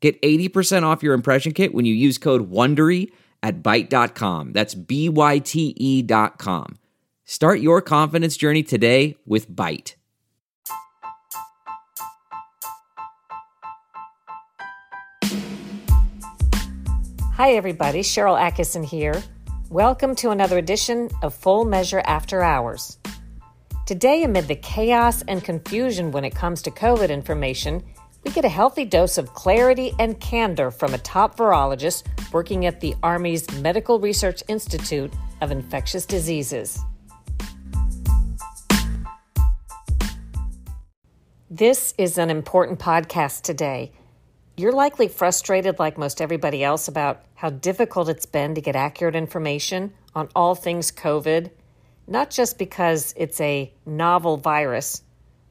Get 80% off your impression kit when you use code WONDERY at Byte.com. That's B-Y-T-E dot com. Start your confidence journey today with Byte. Hi, everybody. Sharyl Attkisson here. Welcome to another edition of Full Measure After Hours. Today, amid the chaos and confusion when it comes to COVID information, we get a healthy dose of clarity and candor from a top virologist working at the Army's Medical Research Institute of Infectious Diseases. This is an important podcast today. You're likely frustrated, like most everybody else, about how difficult it's been to get accurate information on all things COVID, not just because it's a novel virus.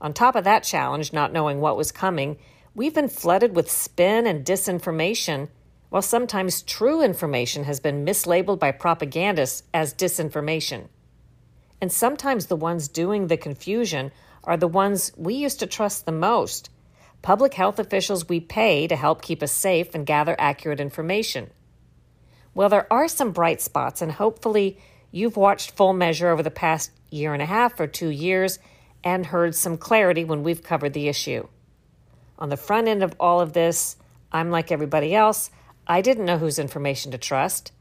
On top of that challenge, not knowing what was coming, we've been flooded with spin and disinformation, while sometimes true information has been mislabeled by propagandists as disinformation. And sometimes the ones doing the confusion are the ones we used to trust the most public health officials we pay to help keep us safe and gather accurate information. Well, there are some bright spots, and hopefully, you've watched Full Measure over the past year and a half or two years and heard some clarity when we've covered the issue. On the front end of all of this, I'm like everybody else. I didn't know whose information to trust.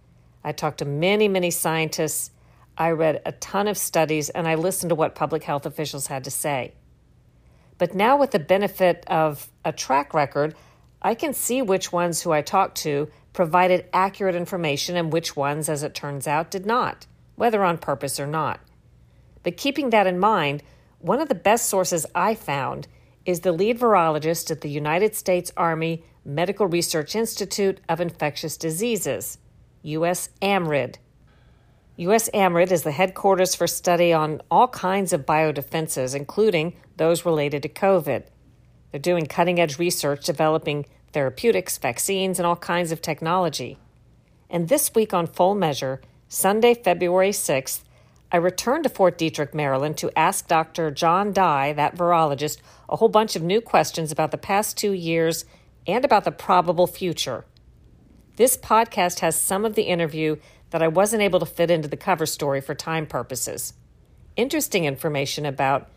I talked to many, many scientists I read a ton of studies and I listened to what public health officials had to say. But now, with the benefit of a track record, I can see which ones who I talked to provided accurate information and which ones, as it turns out, did not, whether on purpose or not. But keeping that in mind, one of the best sources I found is the lead virologist at the United States Army Medical Research Institute of Infectious Diseases, US AMRID. USAMRIID is the headquarters for study on all kinds of biodefenses, including those related to COVID. They're doing cutting edge research developing therapeutics, vaccines, and all kinds of technology. And this week on Full Measure, Sunday, February 6th, I returned to Fort Detrick, Maryland to ask Dr. John Dye, that virologist, a whole bunch of new questions about the past two years and about the probable future. This podcast has some of the interview that I wasn't able to fit into the cover story for time purposes. Interesting information about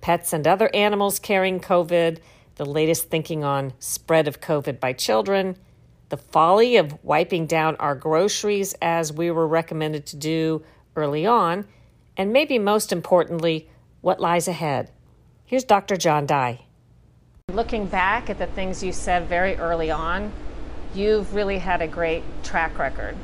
pets and other animals carrying COVID, the latest thinking on spread of COVID by children, the folly of wiping down our groceries as we were recommended to do early on, and maybe most importantly, what lies ahead. Here's Dr. John Dye. Looking back at the things you said very early on, you've really had a great track record.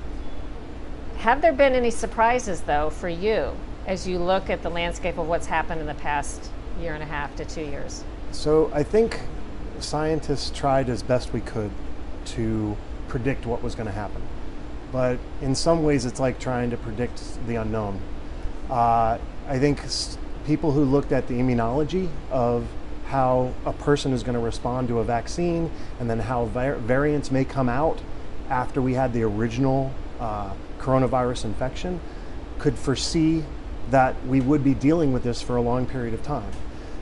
Have there been any surprises, though, for you as you look at the landscape of what's happened in the past year and a half to two years? So I think scientists tried as best we could to predict what was going to happen. But in some ways, it's like trying to predict the unknown. Uh, I think people who looked at the immunology of how a person is going to respond to a vaccine and then how var- variants may come out after we had the original uh, coronavirus infection could foresee that we would be dealing with this for a long period of time.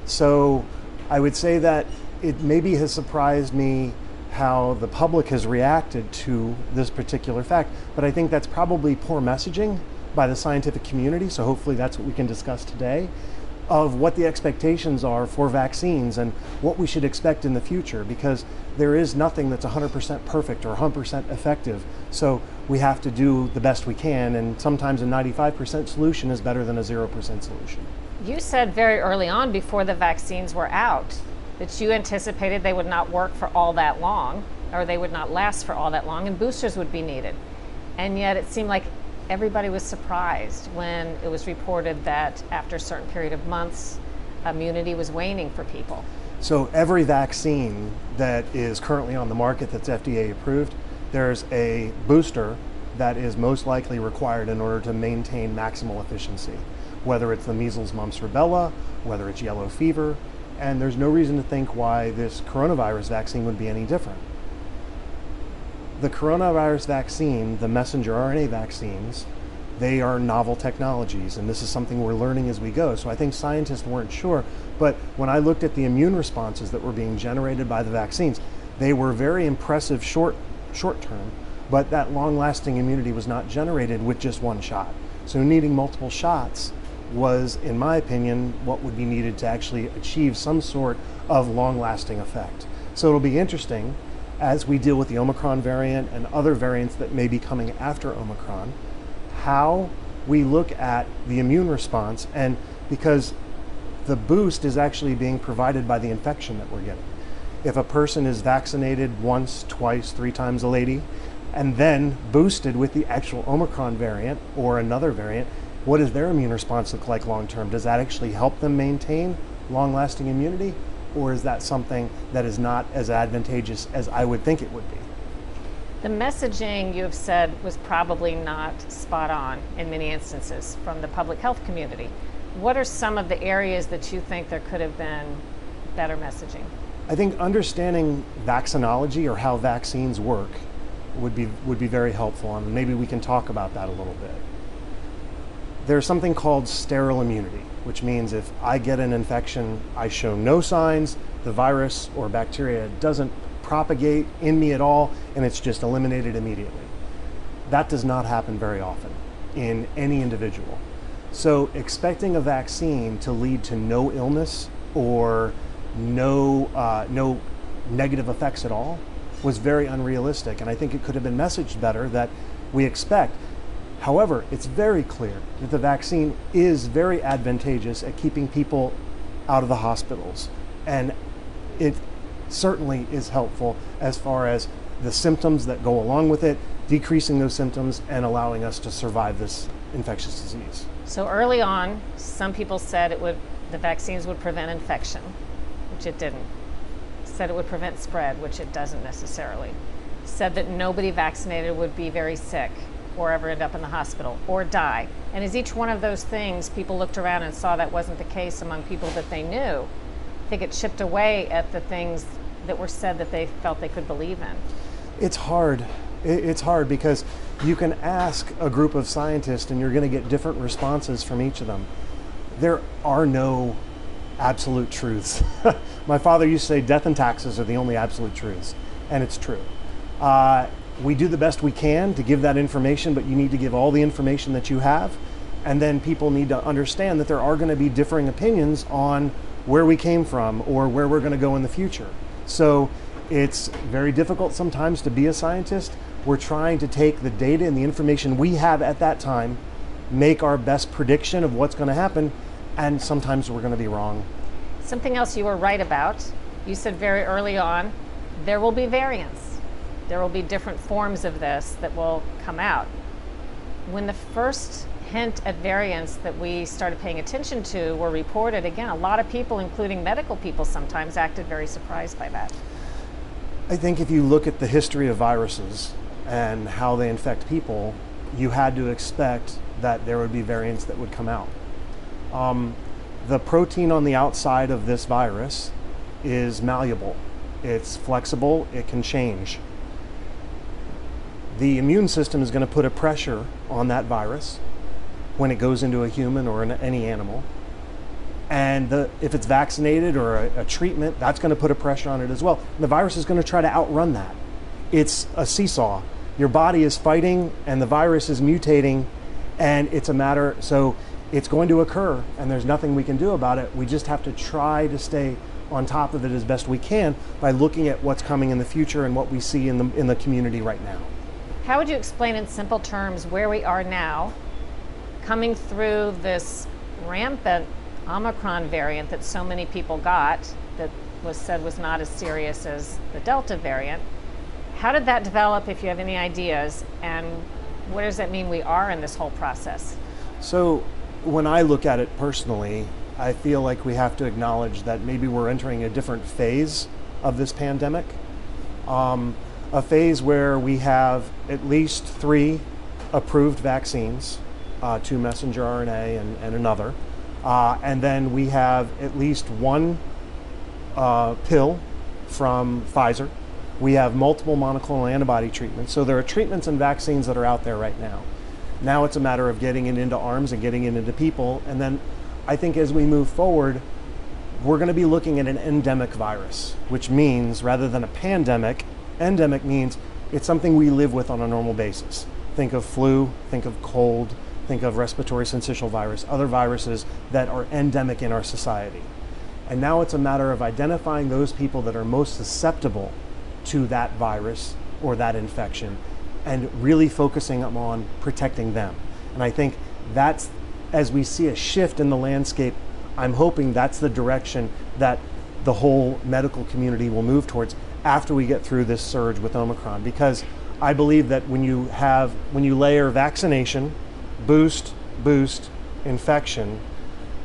So I would say that it maybe has surprised me how the public has reacted to this particular fact, but I think that's probably poor messaging by the scientific community. So hopefully that's what we can discuss today of what the expectations are for vaccines and what we should expect in the future because there is nothing that's 100% perfect or 100% effective. So we have to do the best we can, and sometimes a 95% solution is better than a 0% solution. You said very early on, before the vaccines were out, that you anticipated they would not work for all that long, or they would not last for all that long, and boosters would be needed. And yet it seemed like everybody was surprised when it was reported that after a certain period of months, immunity was waning for people. So every vaccine that is currently on the market that's FDA approved there's a booster that is most likely required in order to maintain maximal efficiency, whether it's the measles, mumps, rubella, whether it's yellow fever, and there's no reason to think why this coronavirus vaccine would be any different. The coronavirus vaccine, the messenger RNA vaccines, they are novel technologies, and this is something we're learning as we go. So I think scientists weren't sure. But when I looked at the immune responses that were being generated by the vaccines, they were very impressive short short term, but that long lasting immunity was not generated with just one shot. So needing multiple shots was, in my opinion, what would be needed to actually achieve some sort of long lasting effect. So it'll be interesting as we deal with the Omicron variant and other variants that may be coming after Omicron, how we look at the immune response and because the boost is actually being provided by the infection that we're getting. If a person is vaccinated once, twice, three times a lady, and then boosted with the actual Omicron variant or another variant, what does their immune response look like long term? Does that actually help them maintain long lasting immunity? Or is that something that is not as advantageous as I would think it would be? The messaging you have said was probably not spot on in many instances from the public health community. What are some of the areas that you think there could have been better messaging? I think understanding vaccinology or how vaccines work would be would be very helpful, and maybe we can talk about that a little bit. There's something called sterile immunity, which means if I get an infection, I show no signs, the virus or bacteria doesn't propagate in me at all, and it's just eliminated immediately. That does not happen very often in any individual. So, expecting a vaccine to lead to no illness or no, uh, no negative effects at all was very unrealistic. And I think it could have been messaged better that we expect. However, it's very clear that the vaccine is very advantageous at keeping people out of the hospitals. And it certainly is helpful as far as the symptoms that go along with it, decreasing those symptoms, and allowing us to survive this infectious disease. So early on, some people said it would the vaccines would prevent infection which it didn't. Said it would prevent spread, which it doesn't necessarily. Said that nobody vaccinated would be very sick or ever end up in the hospital or die. And as each one of those things, people looked around and saw that wasn't the case among people that they knew. I think it chipped away at the things that were said that they felt they could believe in. It's hard. It's hard because you can ask a group of scientists and you're going to get different responses from each of them. There are no absolute truths. My father used to say death and taxes are the only absolute truths, and it's true. Uh, we do the best we can to give that information, but you need to give all the information that you have. And then people need to understand that there are going to be differing opinions on where we came from or where we're going to go in the future. So it's very difficult sometimes to be a scientist. We're trying to take the data and the information we have at that time, make our best prediction of what's going to happen, and sometimes we're going to be wrong. Something else you were right about, you said very early on, there will be variants. There will be different forms of this that will come out. When the first hint at variants that we started paying attention to were reported, again, a lot of people, including medical people sometimes, acted very surprised by that. I think if you look at the history of viruses and how they infect people, you had to expect that there would be variants that would come out. Um, the protein on the outside of this virus is malleable, it's flexible, it can change. The immune system is going to put a pressure on that virus when it goes into a human or in any animal. And the, if it's vaccinated or a, a treatment, that's going to put a pressure on it as well. And the virus is going to try to outrun that. It's a seesaw. Your body is fighting and the virus is mutating, and it's a matter. So it's going to occur and there's nothing we can do about it. We just have to try to stay on top of it as best we can by looking at what's coming in the future and what we see in the, in the community right now. How would you explain in simple terms where we are now, coming through this rampant Omicron variant that so many people got, that was said was not as serious as the Delta variant? How did that develop, if you have any ideas, and what does that mean we are in this whole process? So, when I look at it personally, I feel like we have to acknowledge that maybe we're entering a different phase of this pandemic. Um, a phase where we have at least three approved vaccines, uh, two messenger RNA and, and another. Uh, and then we have at least one uh, pill from Pfizer. We have multiple monoclonal antibody treatments. So there are treatments and vaccines that are out there right now. Now it's a matter of getting it into arms and getting it into people. And then I think as we move forward, we're going to be looking at an endemic virus, which means rather than a pandemic, endemic means it's something we live with on a normal basis. Think of flu, think of cold, think of respiratory syncytial virus, other viruses that are endemic in our society. And now it's a matter of identifying those people that are most susceptible to that virus or that infection and really focusing on protecting them. And I think that's as we see a shift in the landscape, I'm hoping that's the direction that the whole medical community will move towards after we get through this surge with Omicron because I believe that when you have when you layer vaccination, boost, boost, infection,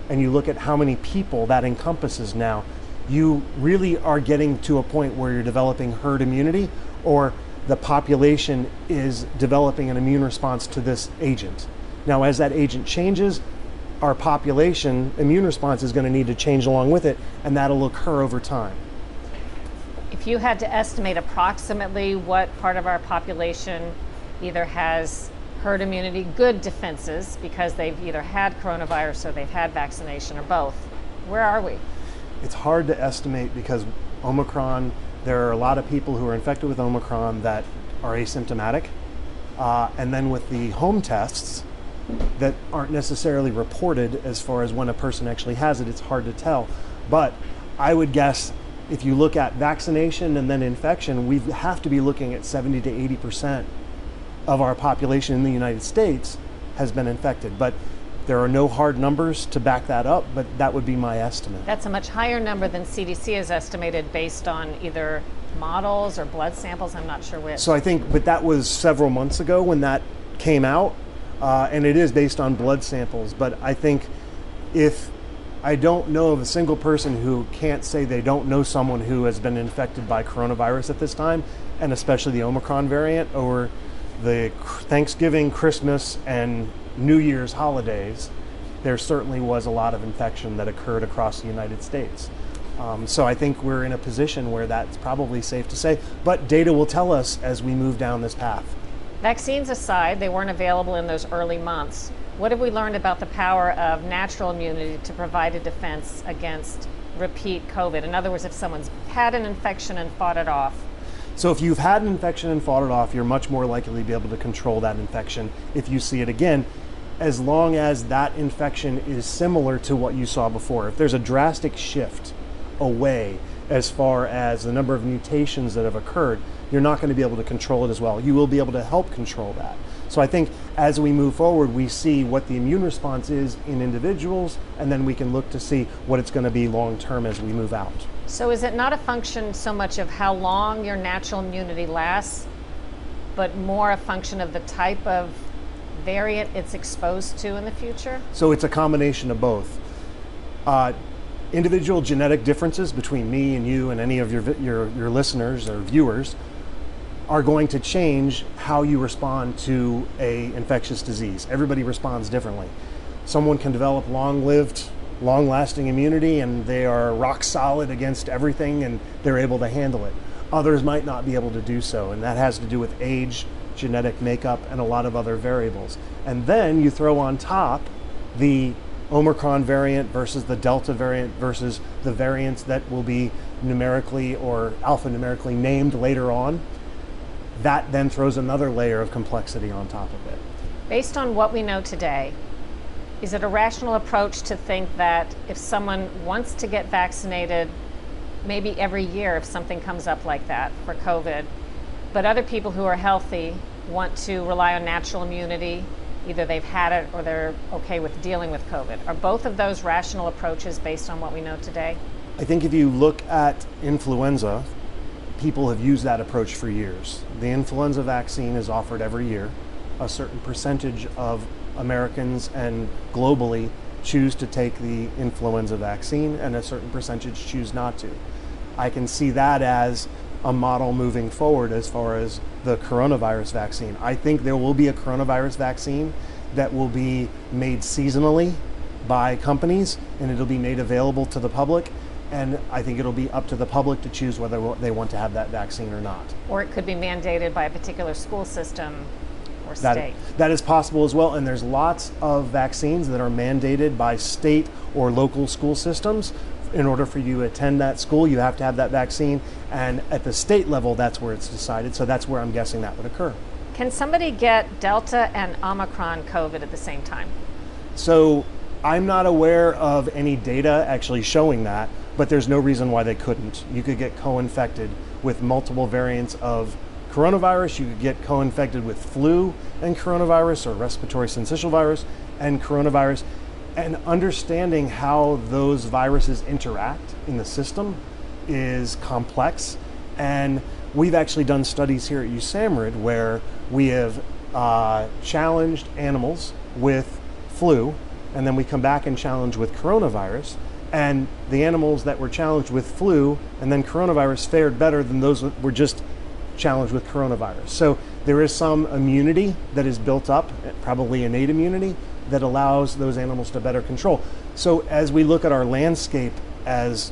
and you look at how many people that encompasses now, you really are getting to a point where you're developing herd immunity or the population is developing an immune response to this agent. Now, as that agent changes, our population immune response is going to need to change along with it, and that'll occur over time. If you had to estimate approximately what part of our population either has herd immunity, good defenses, because they've either had coronavirus or they've had vaccination or both, where are we? It's hard to estimate because Omicron, there are a lot of people who are infected with Omicron that are asymptomatic. Uh, and then with the home tests, that aren't necessarily reported as far as when a person actually has it. It's hard to tell. But I would guess if you look at vaccination and then infection, we have to be looking at 70 to 80 percent of our population in the United States has been infected. But there are no hard numbers to back that up, but that would be my estimate. That's a much higher number than CDC has estimated based on either models or blood samples. I'm not sure which. So I think, but that was several months ago when that came out uh, and it is based on blood samples. But I think if I don't know of a single person who can't say they don't know someone who has been infected by coronavirus at this time, and especially the Omicron variant over the Thanksgiving, Christmas, and New Year's holidays, there certainly was a lot of infection that occurred across the United States. Um, so I think we're in a position where that's probably safe to say, but data will tell us as we move down this path. Vaccines aside, they weren't available in those early months. What have we learned about the power of natural immunity to provide a defense against repeat COVID? In other words, if someone's had an infection and fought it off. So, if you've had an infection and fought it off, you're much more likely to be able to control that infection if you see it again, as long as that infection is similar to what you saw before. If there's a drastic shift away as far as the number of mutations that have occurred, you're not going to be able to control it as well. You will be able to help control that. So I think as we move forward, we see what the immune response is in individuals, and then we can look to see what it's going to be long term as we move out. So is it not a function so much of how long your natural immunity lasts, but more a function of the type of variant it's exposed to in the future? So it's a combination of both. Uh, individual genetic differences between me and you and any of your, your, your listeners or viewers are going to change how you respond to a infectious disease. Everybody responds differently. Someone can develop long-lived, long-lasting immunity and they are rock solid against everything and they're able to handle it. Others might not be able to do so, and that has to do with age, genetic makeup, and a lot of other variables. And then you throw on top the Omicron variant versus the Delta variant versus the variants that will be numerically or alphanumerically named later on that then throws another layer of complexity on top of it. Based on what we know today, is it a rational approach to think that if someone wants to get vaccinated, maybe every year if something comes up like that for COVID, but other people who are healthy want to rely on natural immunity, either they've had it or they're okay with dealing with COVID? Are both of those rational approaches based on what we know today? I think if you look at influenza, people have used that approach for years. The influenza vaccine is offered every year. A certain percentage of Americans and globally choose to take the influenza vaccine, and a certain percentage choose not to. I can see that as a model moving forward as far as the coronavirus vaccine. I think there will be a coronavirus vaccine that will be made seasonally by companies and it'll be made available to the public. And I think it'll be up to the public to choose whether they want to have that vaccine or not. Or it could be mandated by a particular school system or That, state. that is possible as well. And there's lots of vaccines that are mandated by state or local school systems. In order for you to attend that school, you have to have that vaccine. And at the state level, that's where it's decided. So that's where I'm guessing that would occur. Can somebody get Delta and Omicron COVID at the same time? So I'm not aware of any data actually showing that, but there's no reason why they couldn't. You could get co infected with multiple variants of coronavirus, you could get co infected with flu and coronavirus or respiratory syncytial virus and coronavirus. And understanding how those viruses interact in the system is complex. And we've actually done studies here at USAMRIID where we have uh, challenged animals with flu, and then we come back and challenge with coronavirus. And the animals that were challenged with flu and then coronavirus fared better than those that were just challenged with coronavirus. So there is some immunity that is built up, probably innate immunity, that allows those animals to better control. So as we look at our landscape as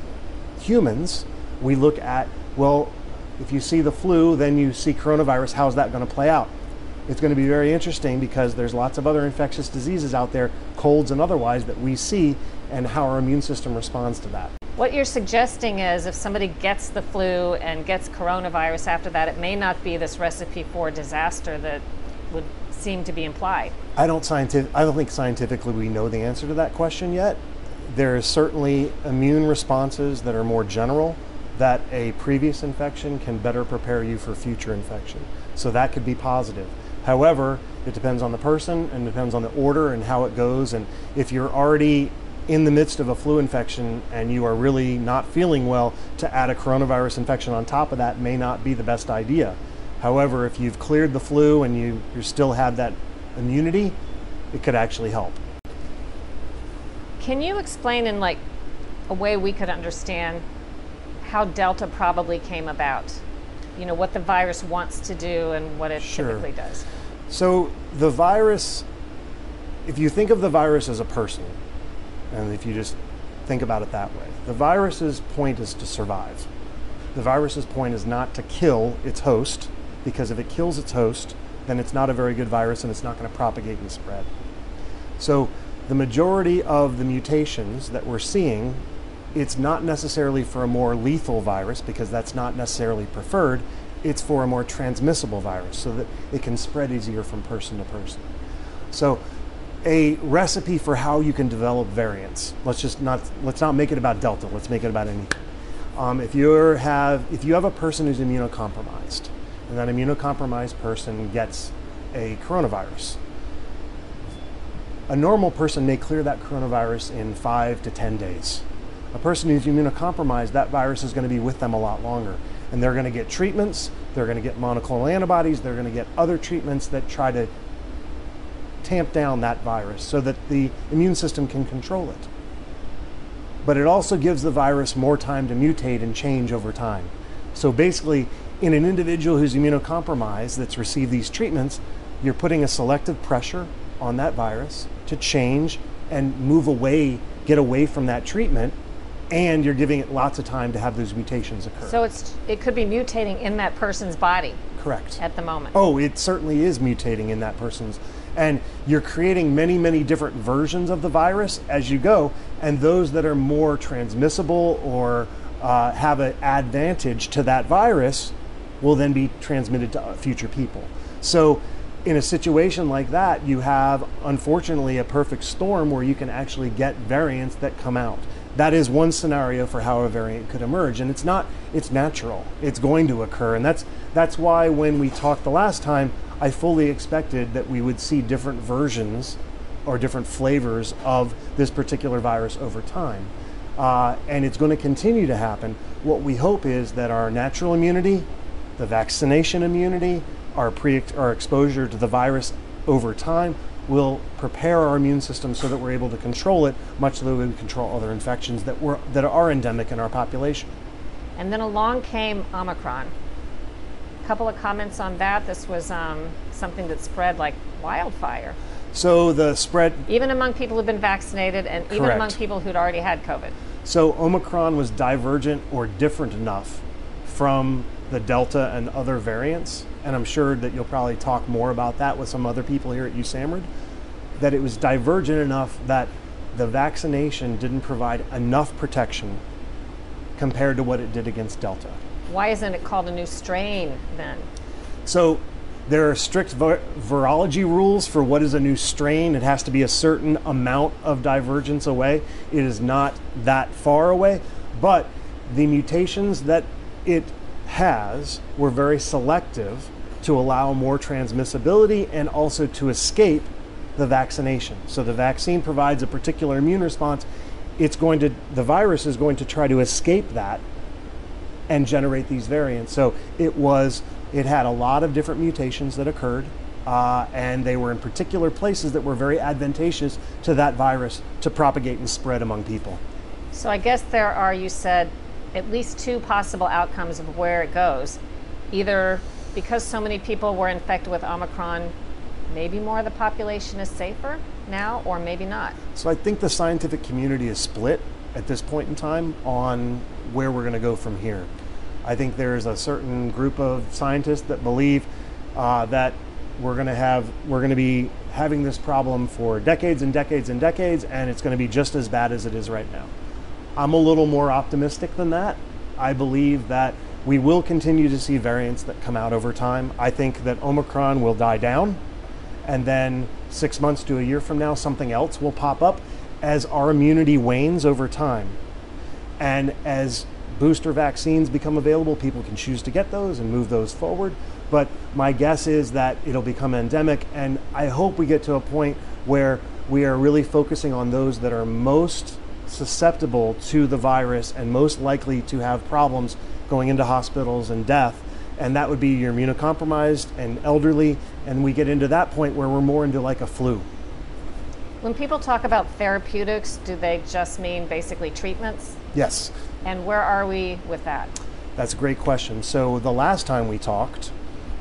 humans, we look at, well, if you see the flu, then you see coronavirus, how's that going to play out? It's going to be very interesting because there's lots of other infectious diseases out there, colds and otherwise, that we see and how our immune system responds to that. What you're suggesting is if somebody gets the flu and gets coronavirus after that, it may not be this recipe for disaster that would seem to be implied. I don't scientific, I don't think scientifically we know the answer to that question yet. There is certainly immune responses that are more general that a previous infection can better prepare you for future infection. So that could be positive. However, it depends on the person and depends on the order and how it goes. And if you're already in the midst of a flu infection and you are really not feeling well, to add a coronavirus infection on top of that may not be the best idea. However, if you've cleared the flu and you, you still have that immunity, it could actually help. Can you explain in like a way we could understand how Delta probably came about? You know, what the virus wants to do and what it Sure. typically does. So the virus, if you think of the virus as a person, and if you just think about it that way, the virus's point is to survive. The virus's point is not to kill its host, because if it kills its host, then it's not a very good virus and it's not going to propagate and spread. So the majority of the mutations that we're seeing, it's not necessarily for a more lethal virus because that's not necessarily preferred. It's for a more transmissible virus so that it can spread easier from person to person. So a recipe for how you can develop variants. Let's just not let's not make it about delta. Let's make it about anything. Um, if you have if you have a person who's immunocompromised, and that immunocompromised person gets a coronavirus, a normal person may clear that coronavirus in five to 10 days. A person who's immunocompromised, that virus is going to be with them a lot longer. And they're going to get treatments, they're going to get monoclonal antibodies, they're going to get other treatments that try to tamp down that virus so that the immune system can control it. But it also gives the virus more time to mutate and change over time. So basically, in an individual who's immunocompromised that's received these treatments, you're putting a selective pressure on that virus to change and move away, get away from that treatment, and you're giving it lots of time to have those mutations occur. So it's it could be mutating in that person's body Correct. at the moment. Oh, it certainly is mutating in that person's. And you're creating many, many different versions of the virus as you go. And those that are more transmissible or uh, have an advantage to that virus will then be transmitted to uh, future people. So, in a situation like that, you have unfortunately a perfect storm where you can actually get variants that come out. That is one scenario for how a variant could emerge, and it's not it's natural. It's going to occur, and that's that's why when we talked the last time, I fully expected that we would see different versions or different flavors of this particular virus over time. Uh, and it's going to continue to happen. What we hope is that our natural immunity, the vaccination immunity, our, pre- our exposure to the virus over time will prepare our immune system so that we're able to control it much the way we control other infections that, were, that are endemic in our population. And then along came Omicron. A couple of comments on that. This was um, something that spread like wildfire, So the spread, even among people who've been vaccinated and even among people who'd already had COVID. so Omicron was divergent or different enough from the Delta and other variants, and I'm sure that you'll probably talk more about that with some other people here at USAMRIID, that it was divergent enough that the vaccination didn't provide enough protection compared to what it did against Delta. Why isn't it called a new strain then? So there are strict vi- virology rules for what is a new strain. It has to be a certain amount of divergence away. It is not that far away, but the mutations that it has were very selective to allow more transmissibility and also to escape the vaccination. So the vaccine provides a particular immune response. It's going to the virus is going to try to escape that and generate these variants. So it was, it had a lot of different mutations that occurred, uh, and they were in particular places that were very advantageous to that virus to propagate and spread among people. So I guess there are, you said, at least two possible outcomes of where it goes. Either because so many people were infected with Omicron, maybe more of the population is safer now, or maybe not. So I think the scientific community is split at this point in time on where we're going to go from here. I think there's a certain group of scientists that believe uh, that we're going to have we're going to be having this problem for decades and decades and decades, and it's going to be just as bad as it is right now. I'm a little more optimistic than that. I believe that we will continue to see variants that come out over time. I think that Omicron will die down, and then six months to a year from now, something else will pop up as our immunity wanes over time. And as booster vaccines become available, people can choose to get those and move those forward. But my guess is that it'll become endemic, and I hope we get to a point where we are really focusing on those that are most susceptible to the virus and most likely to have problems going into hospitals and death. And that would be your immunocompromised and elderly. And we get into that point where we're more into like a flu. When people talk about therapeutics, do they just mean basically treatments? Yes, And where are we with that? that's a great question. So the last time we talked,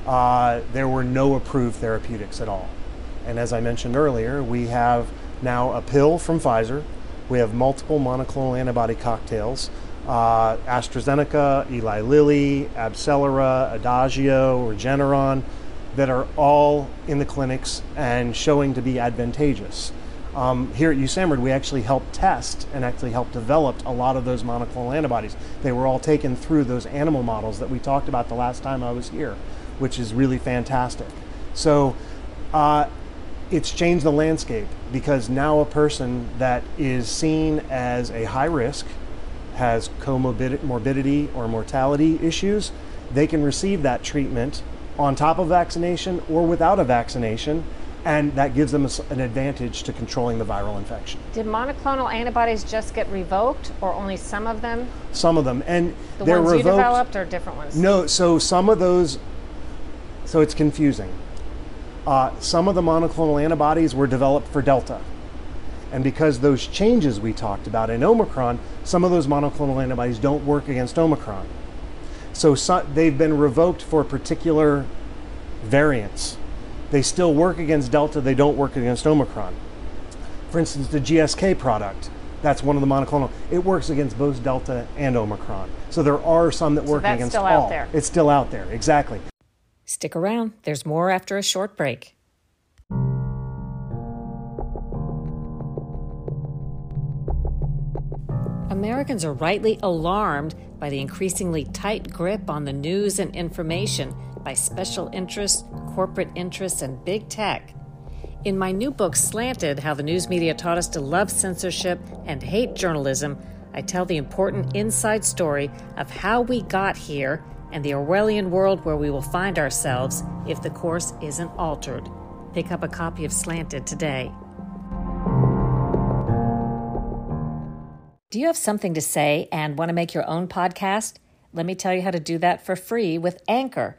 uh, there were no approved therapeutics at all. And as I mentioned earlier, we have now a pill from Pfizer. We have multiple monoclonal antibody cocktails. Uh, AstraZeneca, Eli Lilly, Abcellera, Adagio, Regeneron, that are all in the clinics and showing to be advantageous. Um, here at USAMRIID, we actually helped test and actually helped develop a lot of those monoclonal antibodies. They were all taken through those animal models that we talked about the last time I was here, which is really fantastic. So uh, it's changed the landscape because now a person that is seen as a high risk, has comorbidity morbidity or mortality issues, they can receive that treatment on top of vaccination or without a vaccination, and that gives them an advantage to controlling the viral infection. Did monoclonal antibodies just get revoked, or only some of them? Some of them, and The they're ones you developed, or different ones? No, so some of those, so it's confusing. Uh, some of the monoclonal antibodies were developed for Delta. And because those changes we talked about in Omicron, some of those monoclonal antibodies don't work against Omicron. So, so they've been revoked for particular variants. They still work against Delta, they don't work against Omicron. For instance, the GSK product, that's one of the monoclonal. It works against both Delta and Omicron. So there are some that work that's against still out all. there. It's still out there, exactly. Stick around. There's more after a short break. Americans are rightly alarmed by the increasingly tight grip on the news and information by special interests, corporate interests, and big tech. In my new book, Slanted How the News Media Taught Us to Love Censorship and Hate Journalism, I tell the important inside story of how we got here and the Orwellian world where we will find ourselves if the course isn't altered. Pick up a copy of Slanted today. Do you have something to say and want to make your own podcast? Let me tell you how to do that for free with Anchor.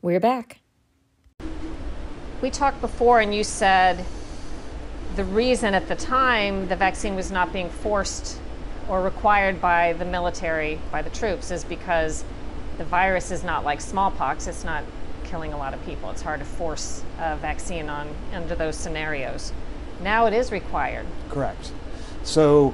We're back. We talked before, and you said the reason at the time the vaccine was not being forced or required by the military, by the troops, is because the virus is not like smallpox. It's not killing a lot of people. It's hard to force a vaccine on under those scenarios. Now it is required. Correct. So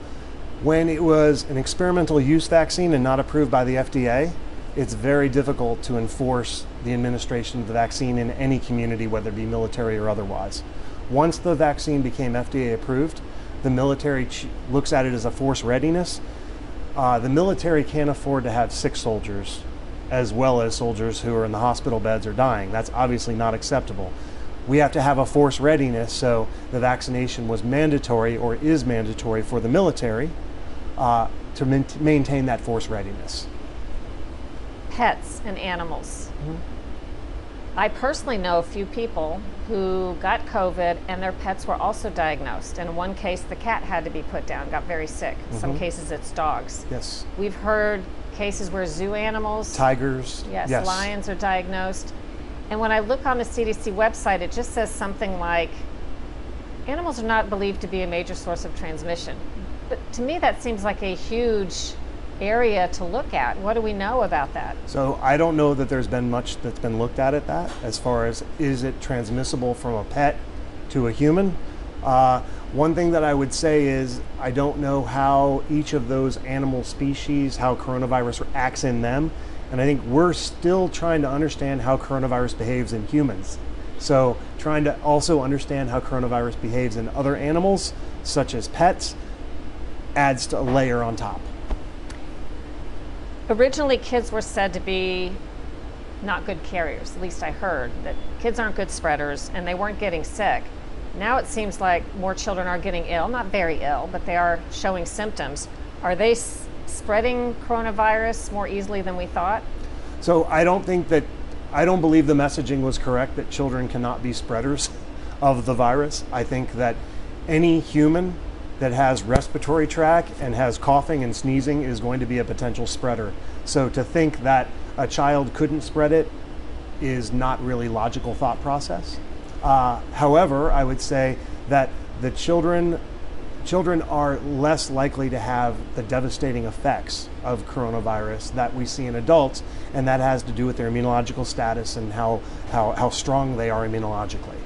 when it was an experimental use vaccine and not approved by the FDA, it's very difficult to enforce the administration of the vaccine in any community, whether it be military or otherwise. Once the vaccine became FDA approved, the military looks at it as a force readiness. Uh, the military can't afford to have sick soldiers as well as soldiers who are in the hospital beds or dying. That's obviously not acceptable. We have to have a force readiness, so the vaccination was mandatory or is mandatory for the military uh, to main- maintain that force readiness. Pets and animals. Mm-hmm. I personally know a few people who got COVID and their pets were also diagnosed. In one case, the cat had to be put down, got very sick. In some mm-hmm. cases, it's dogs. Yes. We've heard cases where zoo animals, Tigers. yes, lions are diagnosed. And when I look on the CDC website, it just says something like animals are not believed to be a major source of transmission. But to me, that seems like a huge area to look at. What do we know about that? So I don't know that there's been much that's been looked at at that as far as is it transmissible from a pet to a human. Uh, one thing that I would say is I don't know how each of those animal species, how coronavirus acts in them. And I think we're still trying to understand how coronavirus behaves in humans. So trying to also understand how coronavirus behaves in other animals, such as pets, adds to a layer on top. Originally, kids were said to be not good carriers. At least I heard that kids aren't good spreaders and they weren't getting sick. Now it seems like more children are getting ill, not very ill, but they are showing symptoms. Are they s- spreading coronavirus more easily than we thought? So I don't think that I don't believe the messaging was correct that children cannot be spreaders of the virus. I think that any human that has respiratory tract and has coughing and sneezing is going to be a potential spreader. So to think that a child couldn't spread it is not really logical thought process. Uh, however, I would say that the children children are less likely to have the devastating effects of coronavirus that we see in adults, and that has to do with their immunological status and how, how, how strong they are immunologically.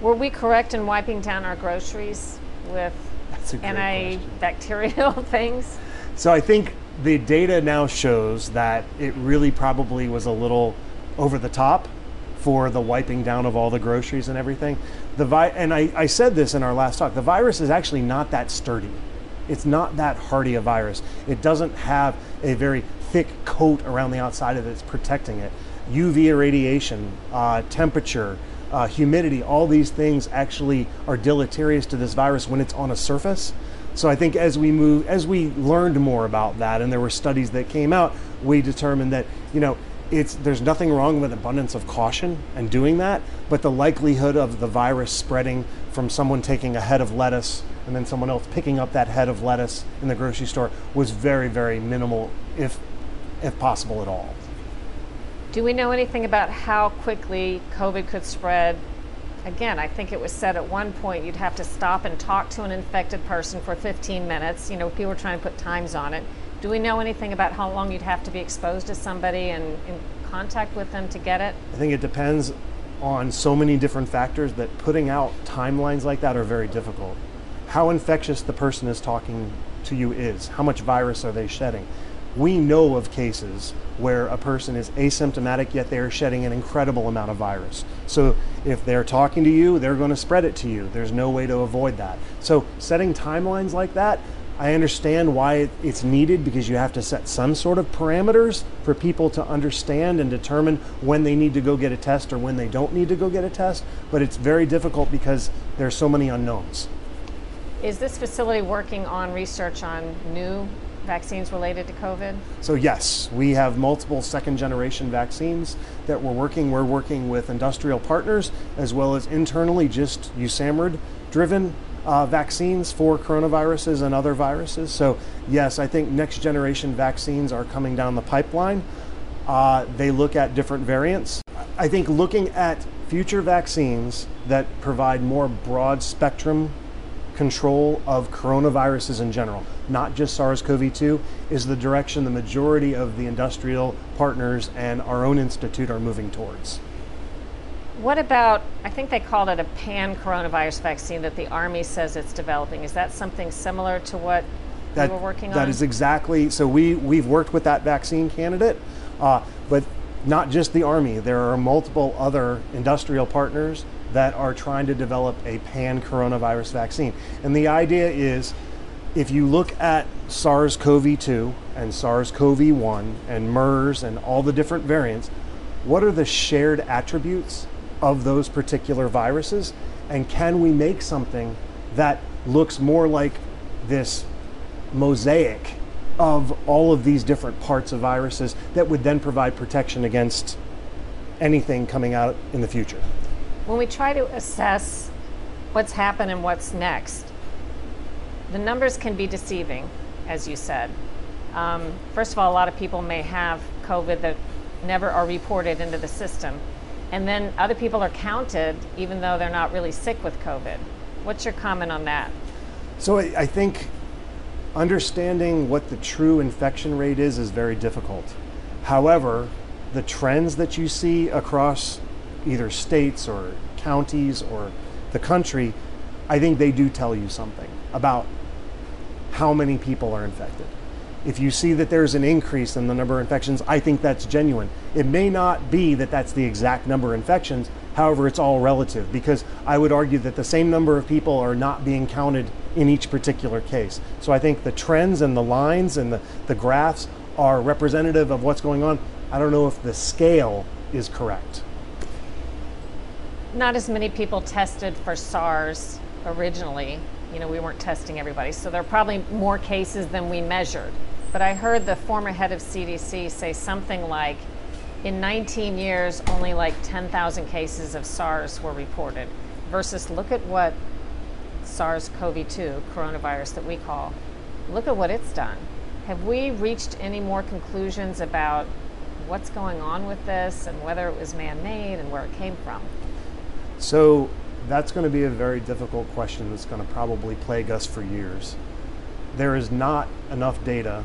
Were we correct in wiping down our groceries with That's a great question. antibacterial things? So I think the data now shows that it really probably was a little over the top for the wiping down of all the groceries and everything. The vi- and I, I said this in our last talk. The virus is actually not that sturdy. It's not that hardy a virus. It doesn't have a very thick coat around the outside of it that's protecting it. UV irradiation, uh, temperature, uh, humidity, all these things actually are deleterious to this virus when it's on a surface. So I think as we move, as we learned more about that, and there were studies that came out, we determined that you know it's there's nothing wrong with abundance of caution and doing that, but the likelihood of the virus spreading from someone taking a head of lettuce and then someone else picking up that head of lettuce in the grocery store was very very minimal, if if possible at all. Do we know anything about how quickly COVID could spread? Again, I think it was said at one point you'd have to stop and talk to an infected person for 15 minutes. You know, people were trying to put times on it. Do we know anything about how long you'd have to be exposed to somebody and in contact with them to get it? I think it depends on so many different factors that putting out timelines like that are very difficult. How infectious the person is talking to you is, how much virus are they shedding? We know of cases where a person is asymptomatic yet they are shedding an incredible amount of virus. So if they're talking to you, they're going to spread it to you. There's no way to avoid that. So setting timelines like that, I understand why it's needed because you have to set some sort of parameters for people to understand and determine when they need to go get a test or when they don't need to go get a test. But it's very difficult because there's so many unknowns. Is this facility working on research on new vaccines related to COVID? So, yes, we have multiple second generation vaccines that we're working. We're working with industrial partners as well as internally just USAMRIID driven uh, vaccines for coronaviruses and other viruses. So, yes, I think next generation vaccines are coming down the pipeline. Uh, they look at different variants. I think looking at future vaccines that provide more broad spectrum control of coronaviruses in general, not just SARS CoV 2, is the direction the majority of the industrial partners and our own institute are moving towards. What about, I think they called it a pan coronavirus vaccine that the Army says it's developing. Is that something similar to what that, you were working that on? That is exactly, so we, we've worked with that vaccine candidate, uh, but not just the Army. There are multiple other industrial partners that are trying to develop a pan coronavirus vaccine. And the idea is if you look at SARS CoV 2 and SARS CoV 1 and MERS and all the different variants, what are the shared attributes of those particular viruses? And can we make something that looks more like this mosaic of all of these different parts of viruses that would then provide protection against anything coming out in the future? when we try to assess what's happened and what's next, the numbers can be deceiving, as you said. Um, first of all, a lot of people may have COVID that never are reported into the system. And then other people are counted even though they're not really sick with COVID. What's your comment on that? So I think understanding what the true infection rate is is very difficult. However, the trends that you see across either states or counties or the country, I think they do tell you something about how many people are infected. If you see that there's an increase in the number of infections, I think that's genuine. It may not be that that's the exact number of infections, however, it's all relative because I would argue that the same number of people are not being counted in each particular case. So I think the trends and the lines and the, the graphs are representative of what's going on. I don't know if the scale is correct not as many people tested for SARS originally. You know, we weren't testing everybody, so there are probably more cases than we measured. But I heard the former head of CDC say something like, in 19 years, only like 10,000 cases of SARS were reported, versus look at what SARS CoV 2, coronavirus that we call, look at what it's done. Have we reached any more conclusions about what's going on with this and whether it was man made and where it came from? So that's going to be a very difficult question that's going to probably plague us for years. There is not enough data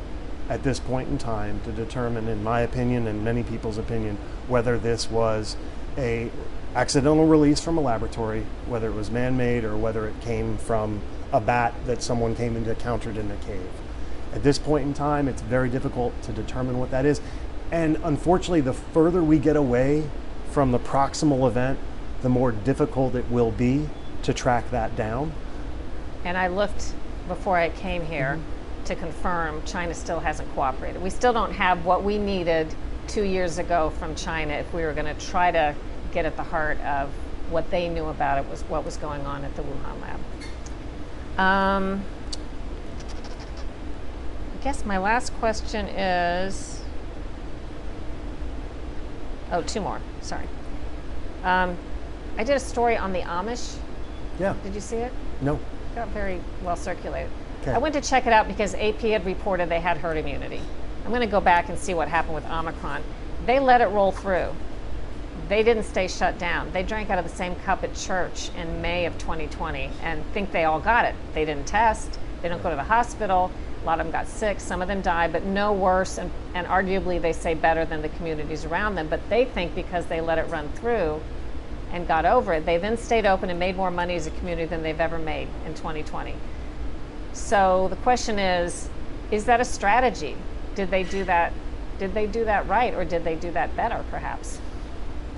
at this point in time to determine, in my opinion and many people's opinion, whether this was a accidental release from a laboratory, whether it was man-made or whether it came from a bat that someone came and encountered in a cave. At this point in time, it's very difficult to determine what that is. And unfortunately, the further we get away from the proximal event the more difficult it will be to track that down. And I looked before I came here mm-hmm. to confirm China still hasn't cooperated. We still don't have what we needed two years ago from China if we were going to try to get at the heart of what they knew about it was what was going on at the Wuhan lab. Um, I guess my last question is. Oh, two more. Sorry. Um, I did a story on the Amish. Yeah. Did you see it? No. It got very well circulated. Okay. I went to check it out because AP had reported they had herd immunity. I'm going to go back and see what happened with Omicron. They let it roll through. They didn't stay shut down. They drank out of the same cup at church in May of 2020 and think they all got it. They didn't test. They don't go to the hospital. A lot of them got sick. Some of them died, but no worse, and, and arguably they say better than the communities around them. But they think because they let it run through, and got over it. They then stayed open and made more money as a community than they've ever made in 2020. So the question is, is that a strategy? Did they do that? Did they do that right, or did they do that better, perhaps?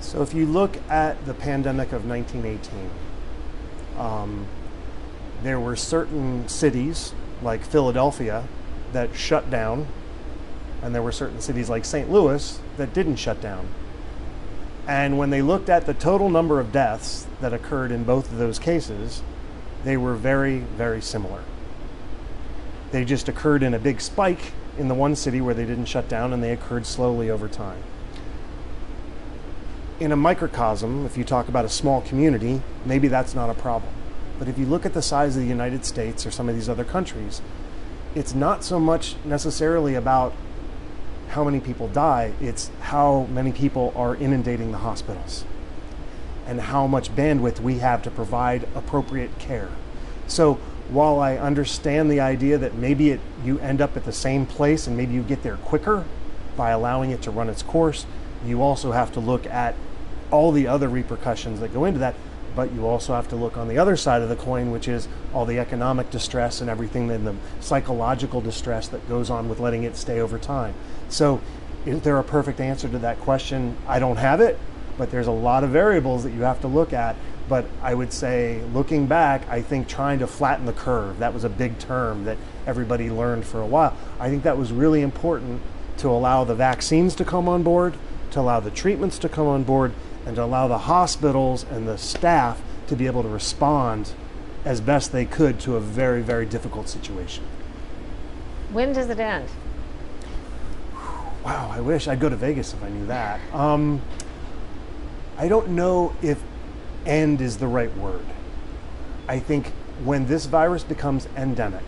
So if you look at the pandemic of 1918, um, there were certain cities like Philadelphia that shut down, and there were certain cities like St. Louis that didn't shut down. And when they looked at the total number of deaths that occurred in both of those cases, they were very, very similar. They just occurred in a big spike in the one city where they didn't shut down and they occurred slowly over time. In a microcosm, if you talk about a small community, maybe that's not a problem. But if you look at the size of the United States or some of these other countries, it's not so much necessarily about how many people die, it's how many people are inundating the hospitals and how much bandwidth we have to provide appropriate care. So while I understand the idea that maybe it, you end up at the same place and maybe you get there quicker by allowing it to run its course, you also have to look at all the other repercussions that go into that. But you also have to look on the other side of the coin, which is all the economic distress and everything, and the psychological distress that goes on with letting it stay over time. So, is there a perfect answer to that question? I don't have it, but there's a lot of variables that you have to look at. But I would say, looking back, I think trying to flatten the curve, that was a big term that everybody learned for a while. I think that was really important to allow the vaccines to come on board, to allow the treatments to come on board, and to allow the hospitals and the staff to be able to respond as best they could to a very, very difficult situation. When does it end? Wow, I wish I'd go to Vegas if I knew that. Um, I don't know if end is the right word. I think when this virus becomes endemic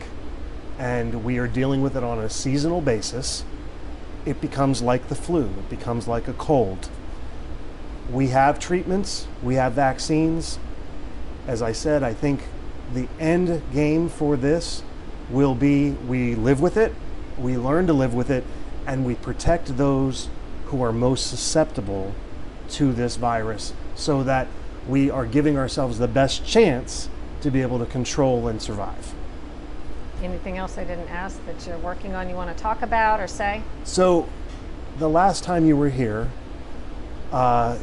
and we are dealing with it on a seasonal basis, it becomes like the flu, it becomes like a cold we have treatments, we have vaccines. As I said, I think the end game for this will be we live with it, we learn to live with it, and we protect those who are most susceptible to this virus so that we are giving ourselves the best chance to be able to control and survive. Anything else I didn't ask that you're working on you want to talk about or say? So, the last time you were here, uh,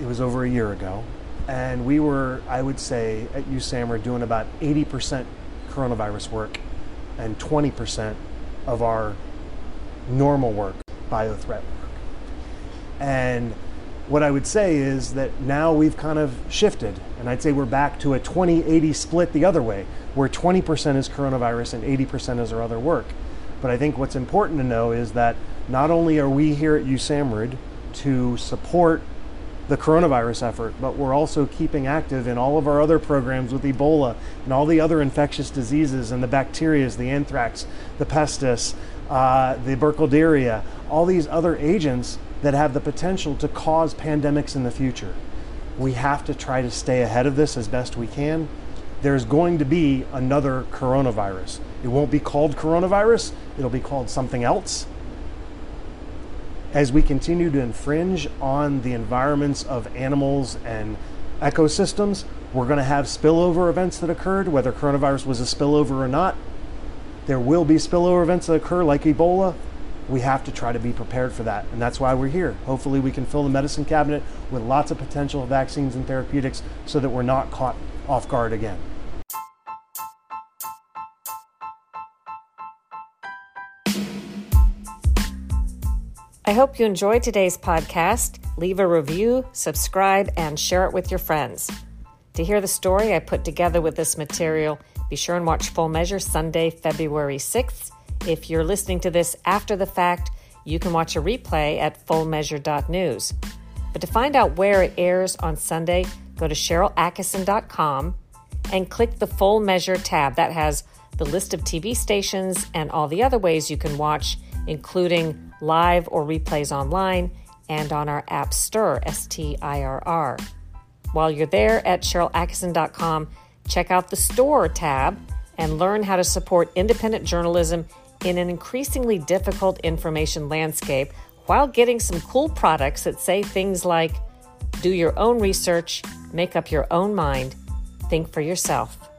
it was over a year ago, and we were, I would say, at USAMRIID doing about 80% coronavirus work and 20% of our normal work, biothreat work. And what I would say is that now we've kind of shifted, and I'd say we're back to a 20 80 split the other way, where 20% is coronavirus and 80% is our other work. But I think what's important to know is that not only are we here at USAMRIID to support the coronavirus effort, but we're also keeping active in all of our other programs with Ebola and all the other infectious diseases and the bacteria, the anthrax, the pestis, uh, the burkholderia, all these other agents that have the potential to cause pandemics in the future. We have to try to stay ahead of this as best we can. There's going to be another coronavirus. It won't be called coronavirus, it'll be called something else as we continue to infringe on the environments of animals and ecosystems, we're going to have spillover events that occurred, whether coronavirus was a spillover or not. There will be spillover events that occur, like Ebola. We have to try to be prepared for that, and that's why we're here. Hopefully, we can fill the medicine cabinet with lots of potential vaccines and therapeutics so that we're not caught off guard again. I hope you enjoyed today's podcast. Leave a review, subscribe, and share it with your friends. To hear the story I put together with this material, be sure and watch Full Measure Sunday, February 6th. If you're listening to this after the fact, you can watch a replay at fullmeasure.news. But to find out where it airs on Sunday, go to SharylAttkisson.com and click the Full Measure tab. That has the list of TV stations and all the other ways you can watch, including live or replays online, and on our app Stirr, S T I R R. While you're there at SharylAttkisson.com, check out the Store tab and learn how to support independent journalism in an increasingly difficult information landscape while getting some cool products that say things like do your own research, make up your own mind, think for yourself.